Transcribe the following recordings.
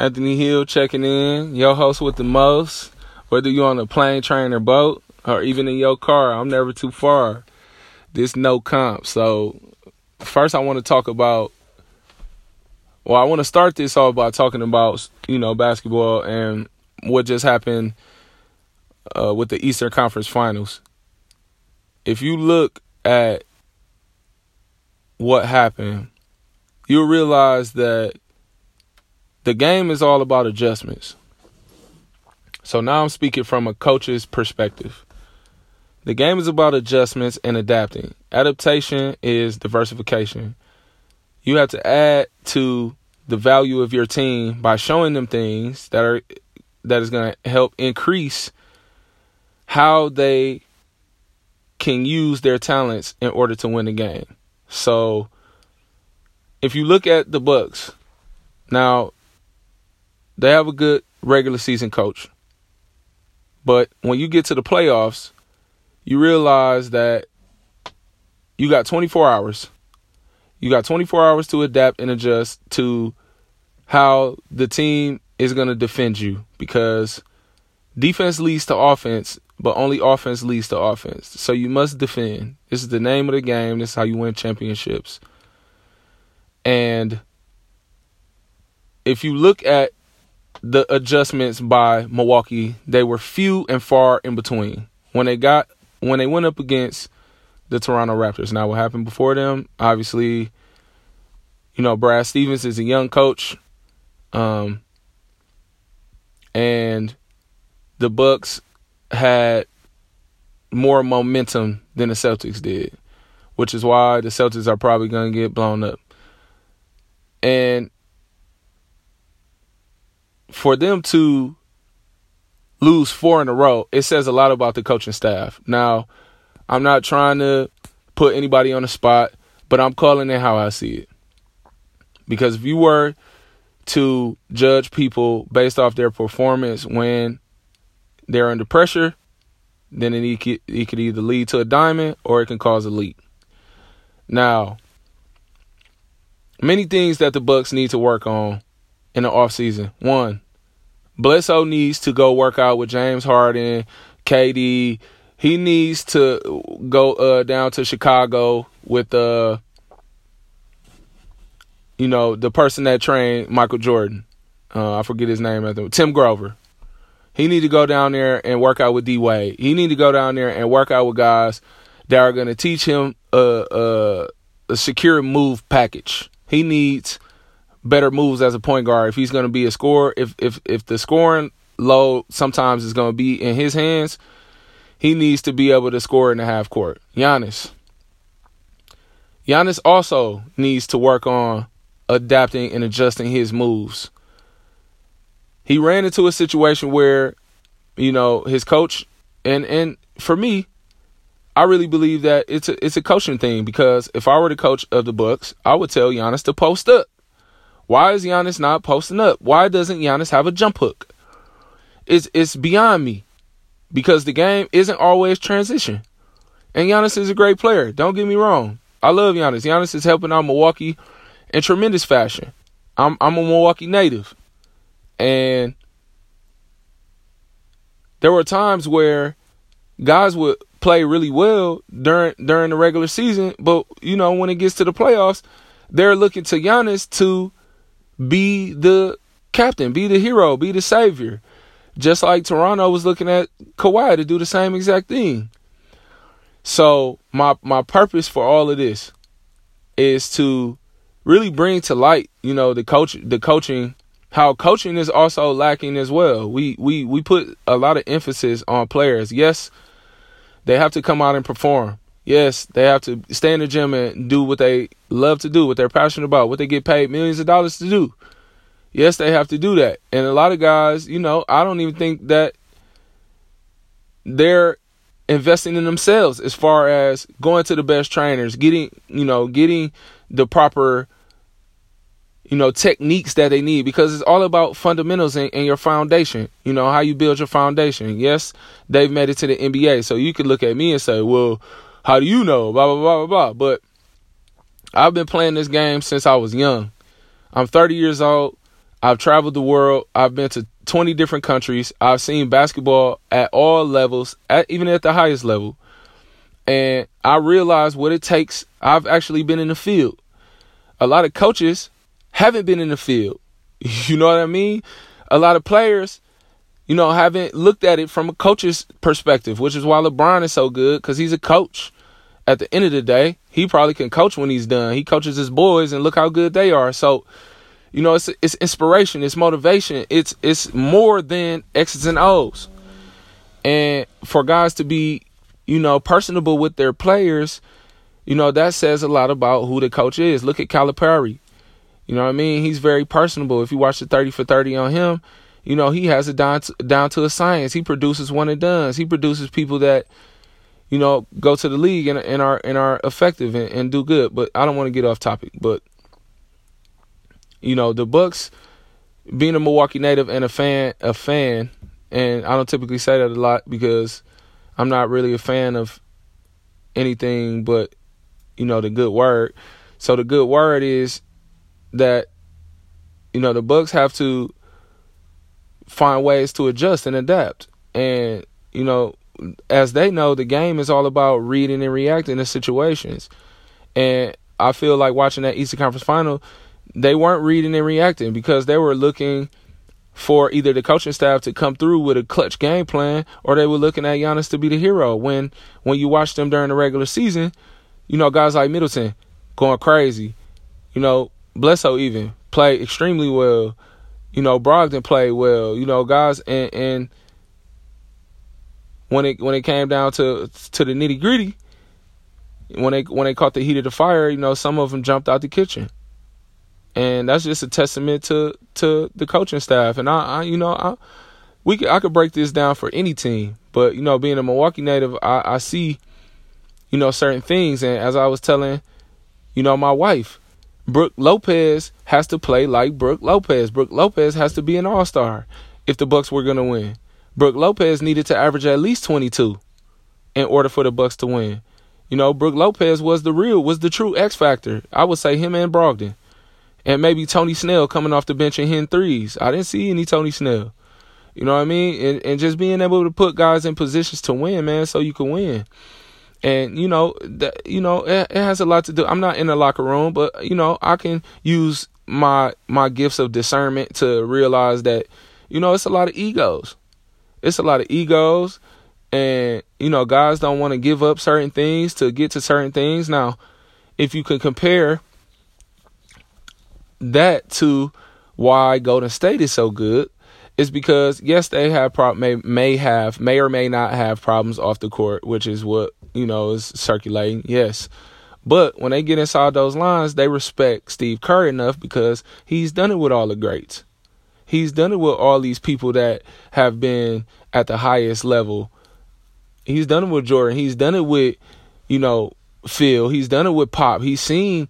Anthony Hill checking in, your host with the most. Whether you're on a plane, train, or boat, or even in your car, I'm never too far. This no comp. So, first, I want to talk about. Well, I want to start this off by talking about you know basketball and what just happened uh, with the Eastern Conference Finals. If you look at what happened, you'll realize that the game is all about adjustments. So now I'm speaking from a coach's perspective. The game is about adjustments and adapting. Adaptation is diversification. You have to add to the value of your team by showing them things that are that is going to help increase how they can use their talents in order to win the game. So if you look at the Bucks, now they have a good regular season coach. But when you get to the playoffs, you realize that you got 24 hours. You got 24 hours to adapt and adjust to how the team is going to defend you because defense leads to offense, but only offense leads to offense. So you must defend. This is the name of the game. This is how you win championships. And if you look at the adjustments by Milwaukee, they were few and far in between. When they got when they went up against the Toronto Raptors. Now what happened before them? Obviously, you know, Brad Stevens is a young coach. Um and the Bucks had more momentum than the Celtics did, which is why the Celtics are probably going to get blown up. And for them to lose four in a row, it says a lot about the coaching staff. Now, I'm not trying to put anybody on the spot, but I'm calling it how I see it. Because if you were to judge people based off their performance when they're under pressure, then it could, it could either lead to a diamond or it can cause a leak. Now, many things that the Bucks need to work on in the offseason. One, Bledsoe needs to go work out with James Harden, KD. He needs to go uh, down to Chicago with uh you know, the person that trained Michael Jordan. Uh, I forget his name at the Tim Grover. He need to go down there and work out with D Wade. He need to go down there and work out with guys that are going to teach him a, a, a secure move package. He needs better moves as a point guard if he's going to be a scorer. If if if the scoring load sometimes is going to be in his hands, he needs to be able to score in the half court. Giannis. Giannis also needs to work on adapting and adjusting his moves. He ran into a situation where, you know, his coach and and for me, I really believe that it's a it's a coaching thing because if I were the coach of the Bucks, I would tell Giannis to post up. Why is Giannis not posting up? Why doesn't Giannis have a jump hook? It's it's beyond me. Because the game isn't always transition. And Giannis is a great player. Don't get me wrong. I love Giannis. Giannis is helping out Milwaukee in tremendous fashion. I'm I'm a Milwaukee native. And there were times where guys would play really well during during the regular season, but you know, when it gets to the playoffs, they're looking to Giannis to be the captain, be the hero, be the savior. Just like Toronto was looking at Kawhi to do the same exact thing. So my my purpose for all of this is to really bring to light, you know, the coach the coaching how coaching is also lacking as well. We we we put a lot of emphasis on players. Yes, they have to come out and perform. Yes, they have to stay in the gym and do what they love to do, what they're passionate about, what they get paid millions of dollars to do. Yes, they have to do that. And a lot of guys, you know, I don't even think that they're investing in themselves as far as going to the best trainers, getting, you know, getting the proper you know, techniques that they need because it's all about fundamentals and, and, your foundation. You know, how you build your foundation. Yes, they've made it to the NBA. So you could look at me and say, well, how do you know? Blah, blah, blah, blah, blah. But I've been playing this game since I was young. I'm 30 years old. I've traveled the world. I've been to 20 different countries. I've seen basketball at all levels, at, even at the highest level. And I realize what it takes. I've actually been in the field. A lot of coaches haven't been in the field. You know what I mean? A lot of players, you know, haven't looked at it from a coach's perspective, which is why LeBron is so good because he's a coach. At the end of the day, he probably can coach when he's done. He coaches his boys, and look how good they are. So, you know, it's it's inspiration, it's motivation, it's it's more than X's and O's. And for guys to be, you know, personable with their players, you know, that says a lot about who the coach is. Look at Calipari. You know what I mean? He's very personable. If you watch the 30 for 30 on him, you know, he has it down to, down to a science. He produces one and does. He produces people that, you know, go to the league and, and are and are effective and, and do good. But I don't want to get off topic. But you know, the Bucks being a Milwaukee native and a fan a fan, and I don't typically say that a lot because I'm not really a fan of anything but, you know, the good word. So the good word is that you know the Bucks have to find ways to adjust and adapt. And you know, as they know, the game is all about reading and reacting to situations. And I feel like watching that Eastern Conference Final, they weren't reading and reacting because they were looking for either the coaching staff to come through with a clutch game plan or they were looking at Giannis to be the hero. When when you watch them during the regular season, you know, guys like Middleton going crazy. You know, Bledsoe even played extremely well. You know, Brogdon played well. You know, guys and and when it when it came down to to the nitty gritty, when they when they caught the heat of the fire, you know, some of them jumped out the kitchen, and that's just a testament to to the coaching staff. And I, I you know, I we could, I could break this down for any team, but you know, being a Milwaukee native, I, I see, you know, certain things, and as I was telling, you know, my wife, Brook Lopez has to play like Brook Lopez. Brook Lopez has to be an all star if the Bucks were gonna win. Brook Lopez needed to average at least 22 in order for the Bucks to win. You know, Brook Lopez was the real, was the true X factor. I would say him and Brogdon. And maybe Tony Snell coming off the bench and hitting threes. I didn't see any Tony Snell. You know what I mean? And, and just being able to put guys in positions to win, man, so you can win and you know that you know it, it, has a lot to do i'm not in the locker room but you know i can use my my gifts of discernment to realize that you know it's a lot of egos it's a lot of egos and you know guys don't want to give up certain things to get to certain things now if you can compare that to why golden state is so good is because yes they have prob- may may have may or may not have problems off the court which is what you know, is circulating. Yes. But when they get inside those lines, they respect Steve Kerr enough because he's done it with all the greats. He's done it with all these people that have been at the highest level. He's done it with Jordan. He's done it with, you know, Phil. He's done it with Pop. He's seen,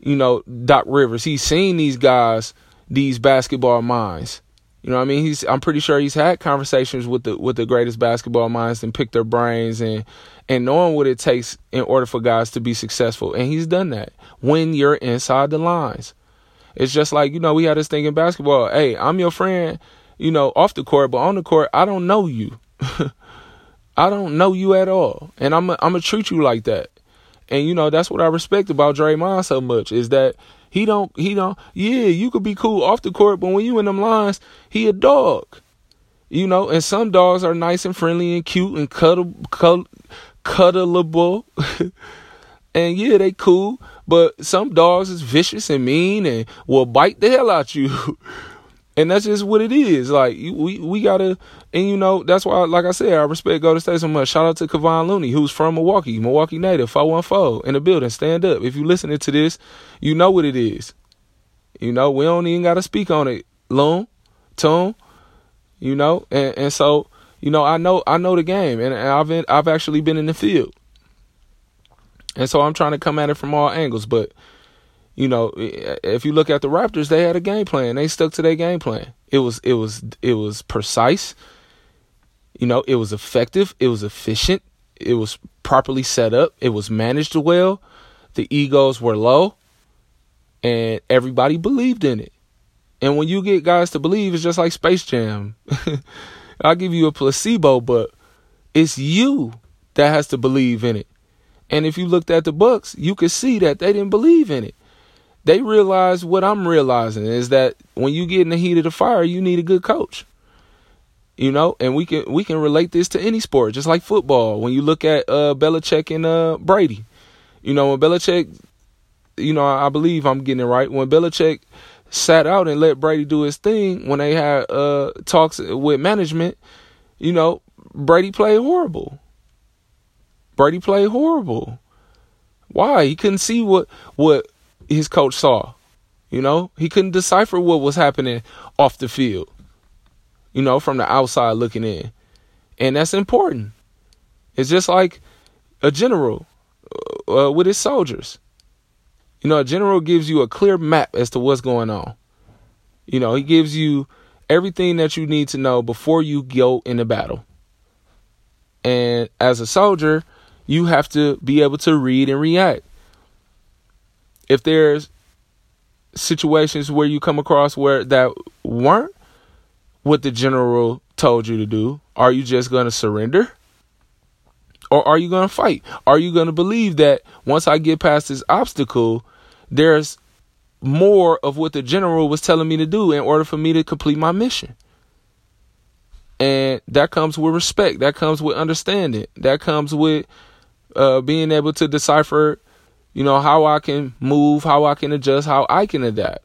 you know, Doc Rivers. He's seen these guys, these basketball minds. You know what I mean? He's I'm pretty sure he's had conversations with the with the greatest basketball minds and picked their brains and and knowing what it takes in order for guys to be successful. And he's done that when you're inside the lines. It's just like, you know, we had this thing in basketball. Hey, I'm your friend, you know, off the court, but on the court, I don't know you. I don't know you at all. And I'm I'm gonna treat you like that. And you know, that's what I respect about Draymond so much is that he don't he don't yeah, you could be cool off the court, but when you in them lines, he a dog. You know, and some dogs are nice and friendly and cute and cuddle, cuddle cuddleable. and yeah, they cool, but some dogs is vicious and mean and will bite the hell out you. and that's just what it is. Like we we gotta, and you know that's why, like I said, I respect Golden State so much. Shout out to Kevon Looney, who's from Milwaukee, Milwaukee native, four one four in the building. Stand up. If you listening to this, you know what it is. You know we don't even gotta speak on it. Loon, tone, you know, and and so you know, I know I know the game, and I've been, I've actually been in the field, and so I'm trying to come at it from all angles. But you know, if you look at the Raptors, they had a game plan. They stuck to their game plan. It was it was it was precise. You know, it was effective. It was efficient. It was properly set up. It was managed well. The egos were low, and everybody believed in it. And when you get guys to believe, it's just like Space Jam. I'll give you a placebo, but it's you that has to believe in it. And if you looked at the books, you could see that they didn't believe in it. They realized what I'm realizing is that when you get in the heat of the fire, you need a good coach. You know, and we can we can relate this to any sport, just like football. When you look at uh Belichick and uh Brady, you know, when Belichick, you know, I believe I'm getting it right. When Belichick sat out and let Brady do his thing, when they had uh talks with management, you know, Brady played horrible. Brady played horrible. Why? He couldn't see what what his coach saw. You know, he couldn't decipher what was happening off the field. You know, from the outside looking in. And that's important. It's just like a general uh, uh with his soldiers. You know, a general gives you a clear map as to what's going on. You know, he gives you everything that you need to know before you go into battle. And as a soldier, you have to be able to read and react. If there's situations where you come across where that weren't what the general told you to do, are you just going to surrender? Or are you going to fight? Are you going to believe that once I get past this obstacle, there's more of what the general was telling me to do in order for me to complete my mission? And that comes with respect. That comes with understanding. That comes with uh, being able to decipher, you know, how I can move, how I can adjust, how I can adapt.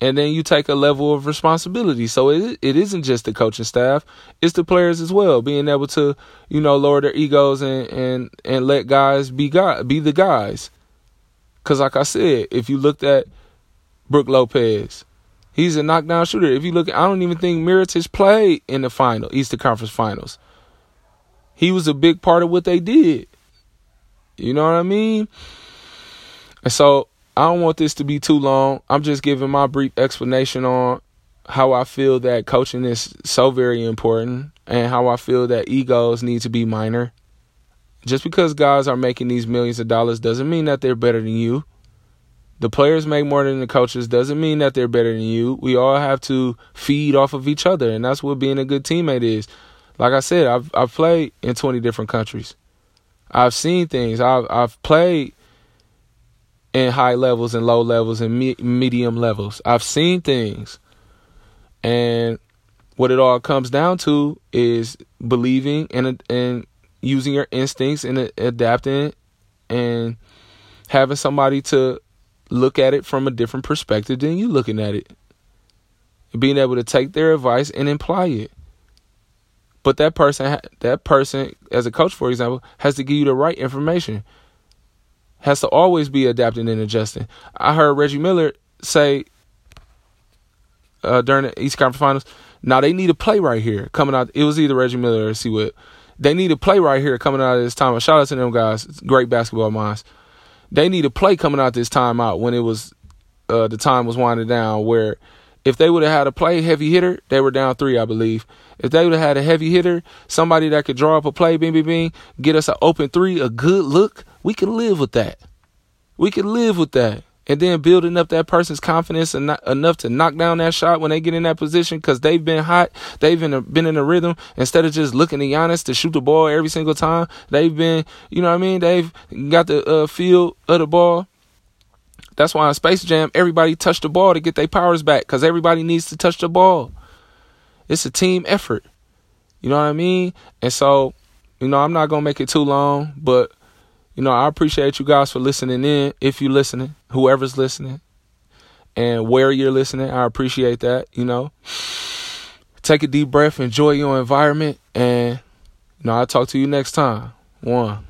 And then you take a level of responsibility. So it it isn't just the coaching staff; it's the players as well. Being able to, you know, lower their egos and and and let guys be God, be the guys. Because like I said, if you looked at Brook Lopez, he's a knockdown shooter. If you look, I don't even think Mirotic played in the final Eastern Conference Finals. He was a big part of what they did. You know what I mean? And so I don't want this to be too long. I'm just giving my brief explanation on how I feel that coaching is so very important and how I feel that egos need to be minor. Just because guys are making these millions of dollars doesn't mean that they're better than you. The players make more than the coaches doesn't mean that they're better than you. We all have to feed off of each other, and that's what being a good teammate is. Like I said, I've I've played in 20 different countries. I've seen things. I've I've played in high levels and low levels and me- medium levels. I've seen things, and what it all comes down to is believing and and using your instincts and adapting and having somebody to look at it from a different perspective than you looking at it. Being able to take their advice and imply it. But that person, that person, as a coach, for example, has to give you the right information. Has to always be adapting and adjusting. I heard Reggie Miller say uh, during the East Conference Finals, now they need a play right here coming out. It was either Reggie Miller or C-Webb. They need a play right here coming out of this time. Shout out to them guys, great basketball minds. They need a play coming out this time out when it was uh, the time was winding down where if they would have had a play heavy hitter, they were down three, I believe. If they would have had a heavy hitter, somebody that could draw up a play, bing, bing, bing, get us an open three, a good look, we can live with that. We can live with that. And then building up that person's confidence enough to knock down that shot when they get in that position because they've been hot, they've been, been in a rhythm. Instead of just looking to Giannis to shoot the ball every single time, they've been, you know what I mean? They've got the uh, feel of the ball that's why in Space Jam, everybody touched the ball to get their powers back because everybody needs to touch the ball. It's a team effort. You know what I mean? And so, you know, I'm not going to make it too long, but, you know, I appreciate you guys for listening in. If you're listening, whoever's listening, and where you're listening, I appreciate that, you know. Take a deep breath, enjoy your environment, and, you know, I'll talk to you next time. One.